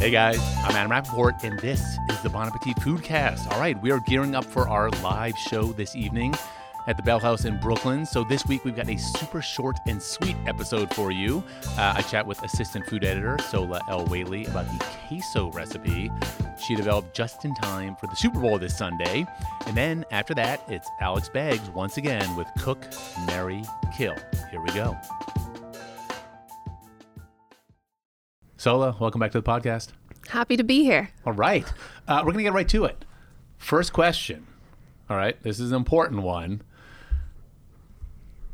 Hey guys, I'm Adam Rapoport, and this is the Bon Appetit Foodcast. All right, we are gearing up for our live show this evening at the Bell House in Brooklyn. So this week we've got a super short and sweet episode for you. Uh, I chat with assistant food editor Sohla El Waylly about the queso recipe she developed just in time for the Super Bowl this Sunday. And then after that, it's Alex Beggs once again with Cook, Marry, Kill. Here we go. Sohla, welcome back to the podcast. Happy to be here. All right. Uh, we're going to get right to it. First question. All right. This is an important one.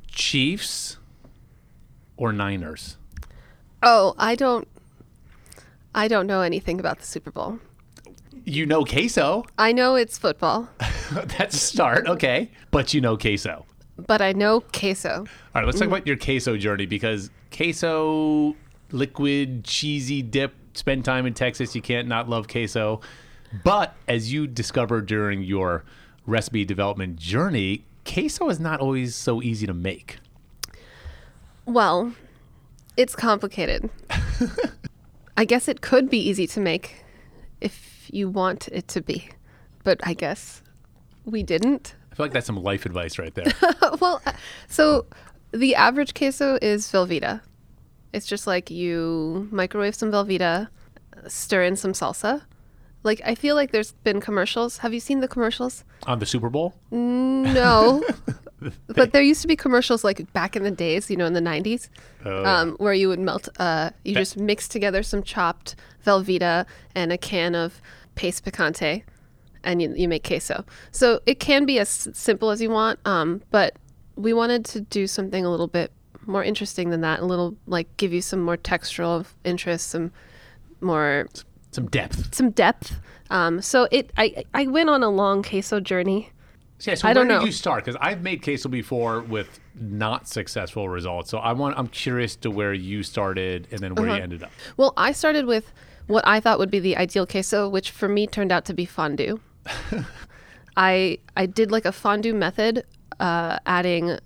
Chiefs or Niners? Oh, I don't I don't know anything about the Super Bowl. You know queso. I know it's football, That's a start. Okay. But you know queso. but I know queso. All right. Let's talk about your queso journey because queso, liquid, cheesy dip, spend time in Texas. You can't not love queso. But as you discovered during your recipe development journey, queso is not always so easy to make. Well, it's complicated. I guess it could be easy to make if you want it to be. But I guess we didn't. I feel like that's some life advice right there. well, uh, so the average queso is Velveeta. It's just like you microwave some Velveeta, stir in some salsa. Like I feel like there's been commercials. Have you seen the commercials? On the Super Bowl? No. but there used to be commercials like back in the days, you know, in the 90s, Oh, um, where you would melt, uh, you That- just mix together some chopped Velveeta and a can of Pace Picante and you, you make queso. So it can be as simple as you want, um, but we wanted to do something a little bit more interesting than that, a little like give you some more textural interest, some more Some depth. some depth. Um, so it, I, I went on a long queso journey. Yeah, so I where don't did know. you start? Because I've made queso before with not successful results. So I want I'm curious to where you started and then where Uh-huh. you ended up. Well, I started with what I thought would be the ideal queso, which for me turned out to be fondue. I I did like a fondue method, uh, adding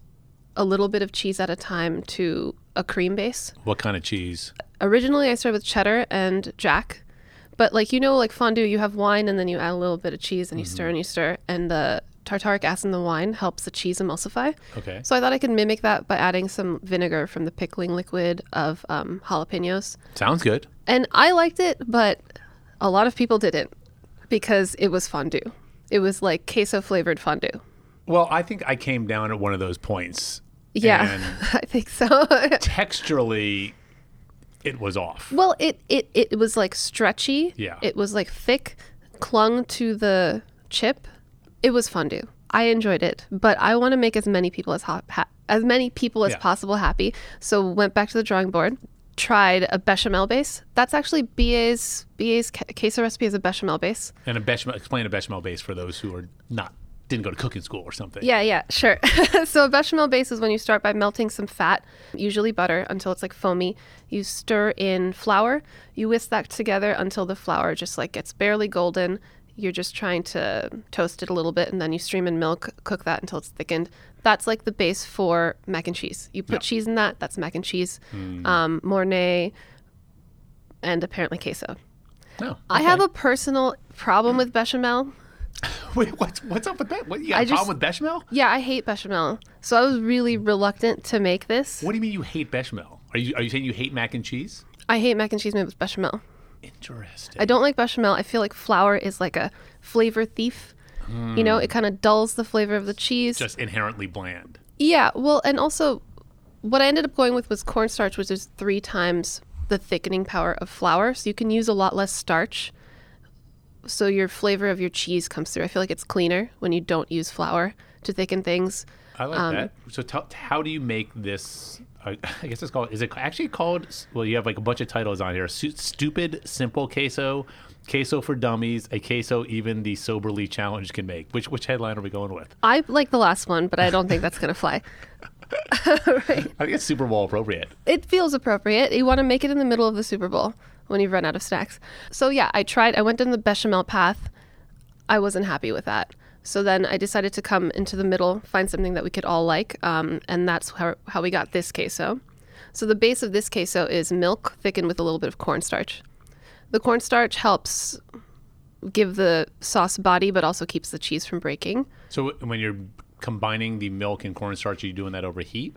a little bit of cheese at a time to a cream base. What kind of cheese? Originally, I started with cheddar and jack, but like you know, like fondue, you have wine and then you add a little bit of cheese and you stir and you stir, and the tartaric acid in the wine helps the cheese emulsify. Okay. So I thought I could mimic that by adding some vinegar from the pickling liquid of um, jalapenos. Sounds good. And I liked it, but a lot of people didn't because it was fondue. It was like queso flavored fondue. Well, I think I came down at one of those points. Yeah, I think so. texturally, it was off. well, it, it it was like stretchy. Yeah. It was like thick, clung to the chip. It was fondue. I enjoyed it, but I want to make as many people as ha- ha- as many people as Yeah. possible happy. So went back to the drawing board. Tried a bechamel base. That's actually BA's BA's queso recipe is a bechamel base. And a bechamel, explain a bechamel base for those who are not didn't go to cooking school or something. Yeah, yeah, sure. so a bechamel base is when you start by melting some fat, usually butter, until it's like foamy. You stir in flour. You whisk that together until the flour just like gets barely golden. You're just trying to toast it a little bit, and then you stream in milk, cook that until it's thickened. That's like the base for mac and cheese. You put Yeah. cheese in that. That's mac and cheese. Um, Mornay, and apparently queso. No. I have a personal problem with bechamel. Wait, what's what's up with that? What you got I a problem with bechamel? Yeah, I hate bechamel. So I was really reluctant to make this. What do you mean you hate bechamel? Are you are you saying you hate mac and cheese? I hate mac and cheese made with bechamel. Interesting. I don't like bechamel. I feel like flour is like a flavor thief. You know, it hmm. kind of dulls the flavor of the cheese. Just inherently bland. yeah, well, and also what I ended up going with was cornstarch, which is three times the thickening power of flour. So you can use a lot less starch. So your flavor of your cheese comes through. I feel like it's cleaner when you don't use flour to thicken things. I like Um, that. So tell, how do you make this? I I guess it's called. Is it actually called? Well, you have like a bunch of titles on here. Stupid simple queso, queso for dummies, a queso even the soberly challenged can make. Which which headline are we going with? I like the last one, but I don't think that's going to fly. I think it's Super Bowl appropriate. it feels appropriate. You want to make it in the middle of the Super Bowl when you've run out of snacks. So yeah, I tried. I went down the bechamel path. I wasn't happy with that. So then I decided to come into the middle, find something that we could all like, um, and that's how, how we got this queso. So the base of this queso is milk thickened with a little bit of cornstarch. The cornstarch helps give the sauce body, but also keeps the cheese from breaking. So when you're combining the milk and cornstarch, are you doing that over heat?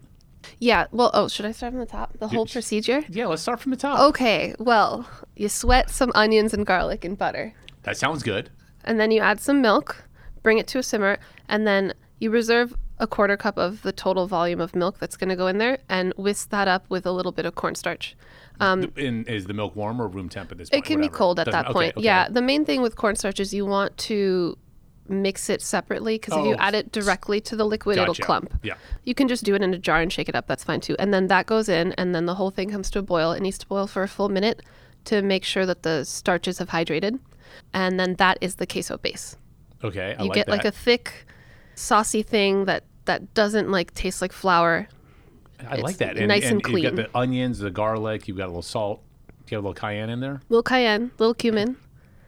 Yeah. Well, oh, should I start from the top? The whole procedure? Yeah, let's start from the top. Okay. Well, you sweat some onions and garlic and butter. That sounds good. and then you add some milk, bring it to a simmer, and then you reserve a quarter cup of the total volume of milk that's going to go in there and whisk that up with a little bit of cornstarch. Um, In, is the milk warm or room temp at this point? it can be cold at Doesn't- that okay, point. okay. Yeah, the main thing with cornstarch is you want to mix it separately because if you Oh, add it directly to the liquid, Gotcha. it'll clump. Yeah. You can just do it in a jar and shake it up. That's fine too. And then that goes in, and then the whole thing comes to a boil. It needs to boil for a full minute to make sure that the starches have hydrated. And then that is the queso base. Okay, I you like get that. like a thick, saucy thing that that doesn't like taste like flour. I like it's that. nice and clean. You've got the onions, the garlic. You've got a little salt. Do you have a little cayenne in there? Little cayenne, little cumin,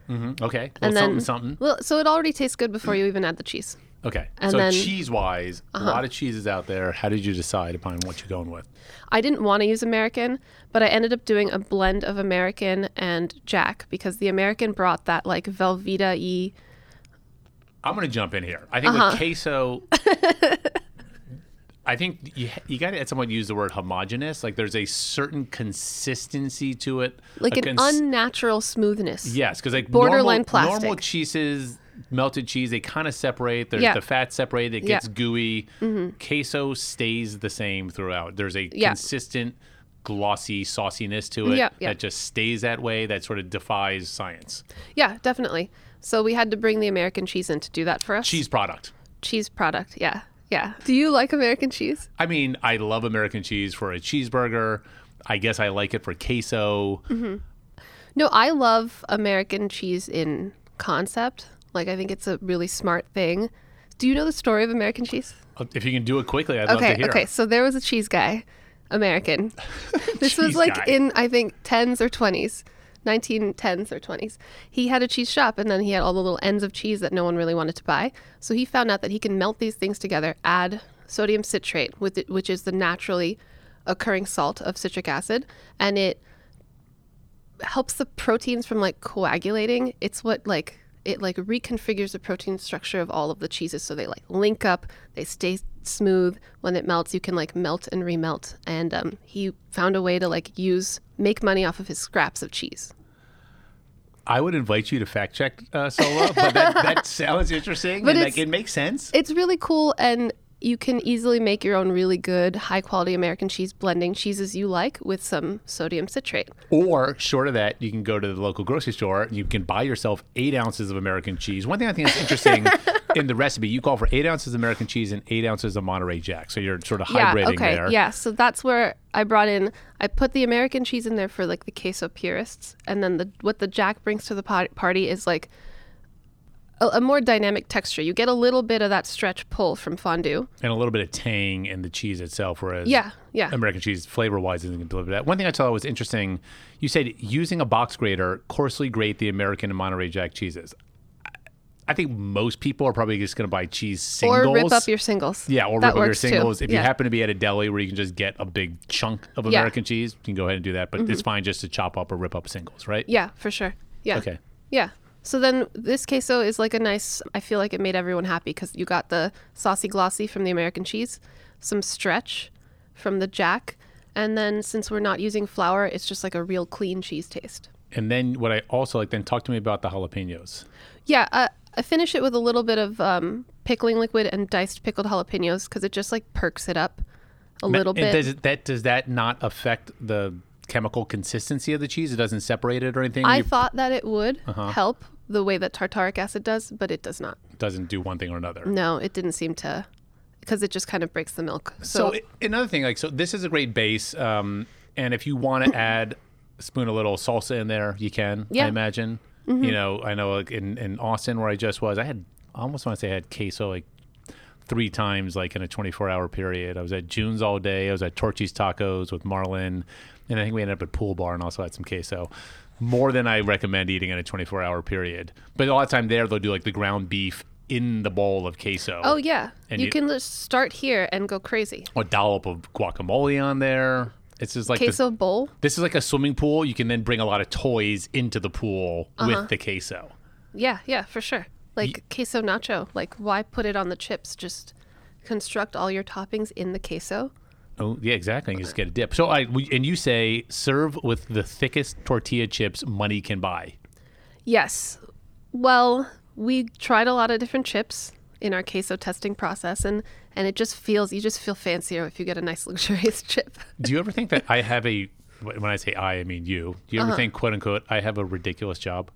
Mm-hmm. Okay, little and then something, something. Well, so it already tastes good before you even add the cheese. Okay, and so then- Uh-huh. cheese wise, a lot of cheeses out there. How did you decide upon what you're going with? I didn't want to use American, but I ended up doing a blend of American and Jack because the American brought that like Velveeta y. I'm going to jump in here. I think Uh-huh. with queso, I think you you got to at some point use the word homogenous. Like there's a certain consistency to it, Like an cons- unnatural smoothness. Yes, because like Borderline normal, plastic. normal cheeses, melted cheese, they kind of separate. There's Yeah. the fat separated. It Yeah. Mm-hmm. gets gooey. Queso stays the same throughout. There's a Yeah. consistent glossy sauciness to it Yeah, yeah. that just stays that way. That sort of defies science. Yeah, definitely. So we had to bring the American cheese in to do that for us. Cheese product. cheese product. Yeah. Yeah. Do you like American cheese? I mean, I love American cheese for a cheeseburger. I guess I like it for queso. Mm-hmm. No, I love American cheese in concept. Like I think it's a really smart thing. Do you know the story of American cheese? If you can do it quickly, I'd love Okay, to hear. okay. So there was a cheese guy, American. this was like guy. in I think tens or twenties, nineteen tens or twenties. He had a cheese shop, and then he had all the little ends of cheese that no one really wanted to buy. So he found out that he can melt these things together, add sodium citrate, with it, which is the naturally occurring salt of citric acid, and it helps the proteins from like coagulating. It's what like it like reconfigures the protein structure of all of the cheeses so they like link up, they stay smooth. When it melts, you can like melt and remelt. And um, he found a way to like use make money off of his scraps of cheese. I would invite you to fact check uh, Sohla, but that, that sounds interesting. But and like, it makes sense. It's really cool and you can easily make your own really good high quality American cheese blending cheeses you like with some sodium citrate. Or short of that, you can go to the local grocery store and you can buy yourself eight ounces of American cheese. One thing I think is interesting in the recipe, you call for eight ounces of American cheese and eight ounces of Monterey Jack. So you're sort of Yeah, hydrating okay. there. Yeah, so that's where I brought in I put the American cheese in there for like the queso purists and then the what the Jack brings to the pot- party is like a, a more dynamic texture. You get a little bit of that stretch pull from fondue. And a little bit of tang in the cheese itself, whereas Yeah, yeah. American cheese flavor wise isn't going to deliver that. One thing I thought was interesting, you said using a box grater, coarsely grate the American and Monterey Jack cheeses. I- think most people are probably just going to buy cheese singles. Or rip up your singles. Yeah, or That rip up your works too. singles. If you happen to be at a deli where you can just get a big chunk of Yeah. Mm-hmm. American cheese, you can go ahead and do that. But it's fine just to chop up or rip up singles, right? Yeah, for sure. Yeah. Okay. Yeah. So then this queso is like a nice, I feel like it made everyone happy because you got the saucy glossy from the American cheese, some stretch from the jack, and then since we're not using flour, it's just like a real clean cheese taste. And then what I also like, then talk to me about the jalapenos. Yeah, uh, I finish it with a little bit of um, pickling liquid and diced pickled jalapenos because it just like perks it up a little And bit. Does it- that does that not affect the chemical consistency of the cheese? It doesn't separate it or anything. I You- thought that it would Uh-huh. help the way that tartaric acid does, but it does not. doesn't do one thing or another. No, it didn't seem to, because it just kind of breaks the milk. So, So, i- another thing, like so, this is a great base, um, and if you want to add a spoon a little salsa in there, you can. Yeah. I imagine. Mm-hmm. You know, I know like in in Austin where I just was, I had I almost want to say I had queso like three times like in a 24 hour period. I was at June's all day. I was at Torchy's Tacos with Marlin, and I think we ended up at Pool Bar and also had some queso. More than I recommend eating in a 24 hour period. But a lot of time there they'll do like the ground beef in the bowl of queso. oh yeah, you, you- can just start here and go crazy. a dollop of guacamole on there. It's just like this, queso bowl. this is like a swimming pool. You can then bring a lot of toys into the pool with uh-huh. the queso. Yeah, yeah, for sure. Like queso nacho. Like, why put it on the chips? Just construct all your toppings in the queso. Oh, yeah, exactly. You just get a dip. So, I we- and you say serve with the thickest tortilla chips money can buy. Yes. Well, we tried a lot of different chips in our queso testing process, and and it just feels you just feel fancier if you get a nice luxurious chip. Do you ever think that I have a when I say I, I mean you? Do you Uh-huh. ever think, quote unquote, I have a ridiculous job?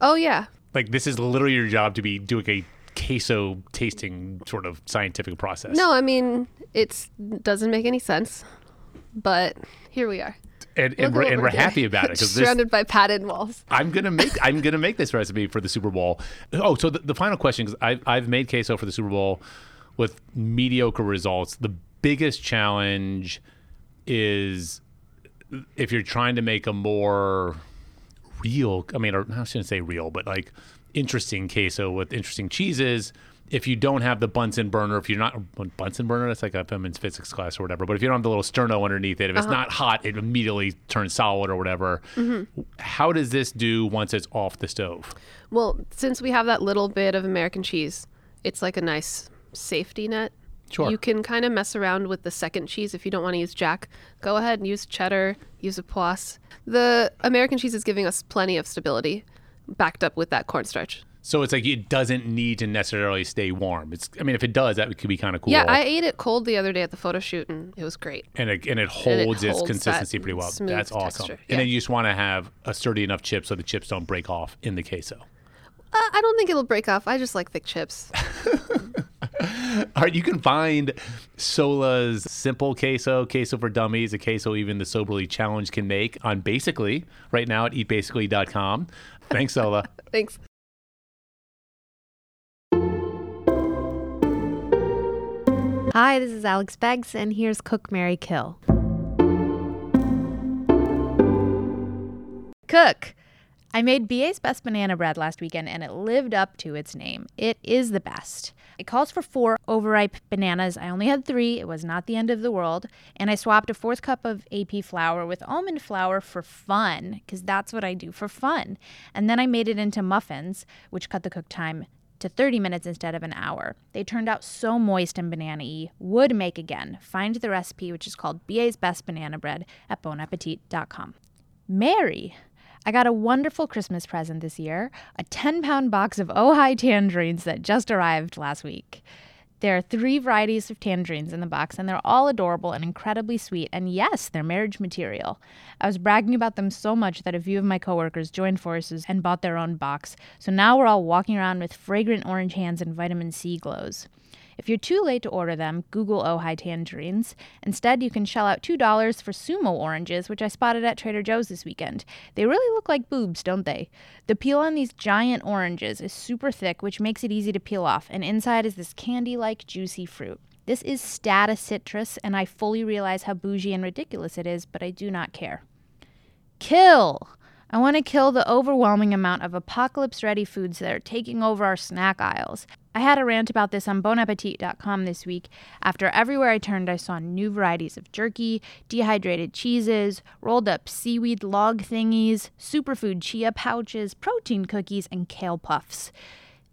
Oh yeah, Like this is literally your job to be doing a queso tasting sort of scientific process. no, I mean it doesn't make any sense, but here we are. and and we're, and we're we're happy about it because surrounded by padded walls. I'm gonna make I'm gonna make this recipe for the Super Bowl. Oh, so the, the final question because I've I've made queso for the Super Bowl with mediocre results. The biggest challenge is if you're trying to make a more real. I mean, or I shouldn't say real, but like interesting queso with interesting cheeses. If you don't have the Bunsen burner, if you're not Bunsen burner, that's like a women's physics class or whatever. But if you don't have the little sterno underneath it, if it's uh-huh. not hot, it immediately turns solid or whatever. Mm-hmm. How does this do once it's off the stove? Well, since we have that little bit of American cheese, it's like a nice safety net. Sure. You can kind of mess around with the second cheese if you don't want to use Jack. Go ahead and use cheddar, use a poisse. The American cheese is giving us plenty of stability, backed up with that cornstarch. So it's like it doesn't need to necessarily stay warm. It's I mean, if it does, that could be kind of cool. Yeah, I ate it cold the other day at the photo shoot, and it was great. and it, and it And it holds its holds consistency pretty well. That's awesome. texture. And then you just want to have a sturdy enough chip so the chips don't break off in the queso. Uh, I don't think it'll break off. I just like thick chips. All right, you can find Sohla's simple queso, queso for dummies, a queso even the soberly challenged can make on Basically right now at eatbasically.com. Thanks, Sohla. Thanks. Hi, this is Alex Beggs, and here's Cook Marry Kill. Cook! I made BA's Best Banana Bread last weekend, and it lived up to its name. It is the best. It calls for four overripe bananas. I only had three. It was not the end of the world. And I swapped a fourth cup of AP flour with almond flour for fun, because that's what I do for fun. And then I made it into muffins, which cut the cook time to 30 minutes instead of an hour. They turned out so moist and banana y. Would make again. Find the recipe, which is called BA's Best Banana Bread at bonappetit.com. Marry. I got a wonderful Christmas present this year a 10 pound box of Ojai tangerines that just arrived last week. There are three varieties of tangerines in the box, and they're all adorable and incredibly sweet. And yes, they're marriage material. I was bragging about them so much that a few of my coworkers joined forces and bought their own box. So now we're all walking around with fragrant orange hands and vitamin C glows. If you're too late to order them, Google Ojai tangerines. Instead, you can shell out $2 for sumo oranges, which I spotted at Trader Joe's this weekend. They really look like boobs, don't they? The peel on these giant oranges is super thick, which makes it easy to peel off, and inside is this candy like juicy fruit. This is status citrus, and I fully realize how bougie and ridiculous it is, but I do not care. Kill! I want to kill the overwhelming amount of apocalypse ready foods that are taking over our snack aisles. I had a rant about this on bonappetit.com this week after everywhere I turned I saw new varieties of jerky, dehydrated cheeses, rolled up seaweed log thingies, superfood chia pouches, protein cookies, and kale puffs.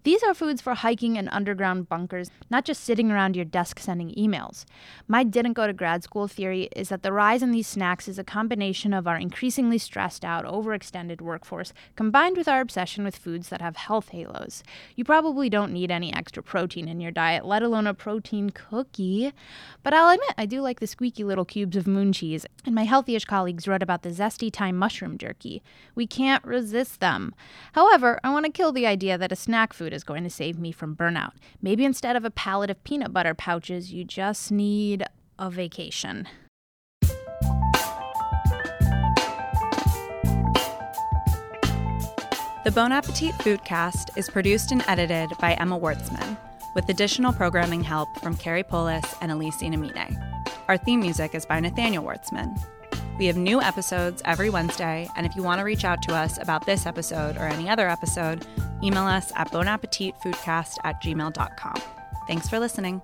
These are foods for hiking in underground bunkers, not just sitting around your desk sending emails. My didn't go to grad school theory is that the rise in these snacks is a combination of our increasingly stressed out, overextended workforce combined with our obsession with foods that have health halos. You probably don't need any extra protein in your diet, let alone a protein cookie. But I'll admit, I do like the squeaky little cubes of moon cheese, and my healthyish colleagues wrote about the zesty Thai mushroom jerky. We can't resist them. However, I want to kill the idea that a snack food is going to save me from burnout. Maybe instead of a pallet of peanut butter pouches, you just need a vacation. The Bon Appetit Foodcast is produced and edited by Emma Wartzman, with additional programming help from Carrie Polis and Elyse Inamine. Our theme music is by Nathaniel Wartzman. We have new episodes every Wednesday, and if you want to reach out to us about this episode or any other episode, email us at bonappetitfoodcast at gmail.com. Thanks for listening.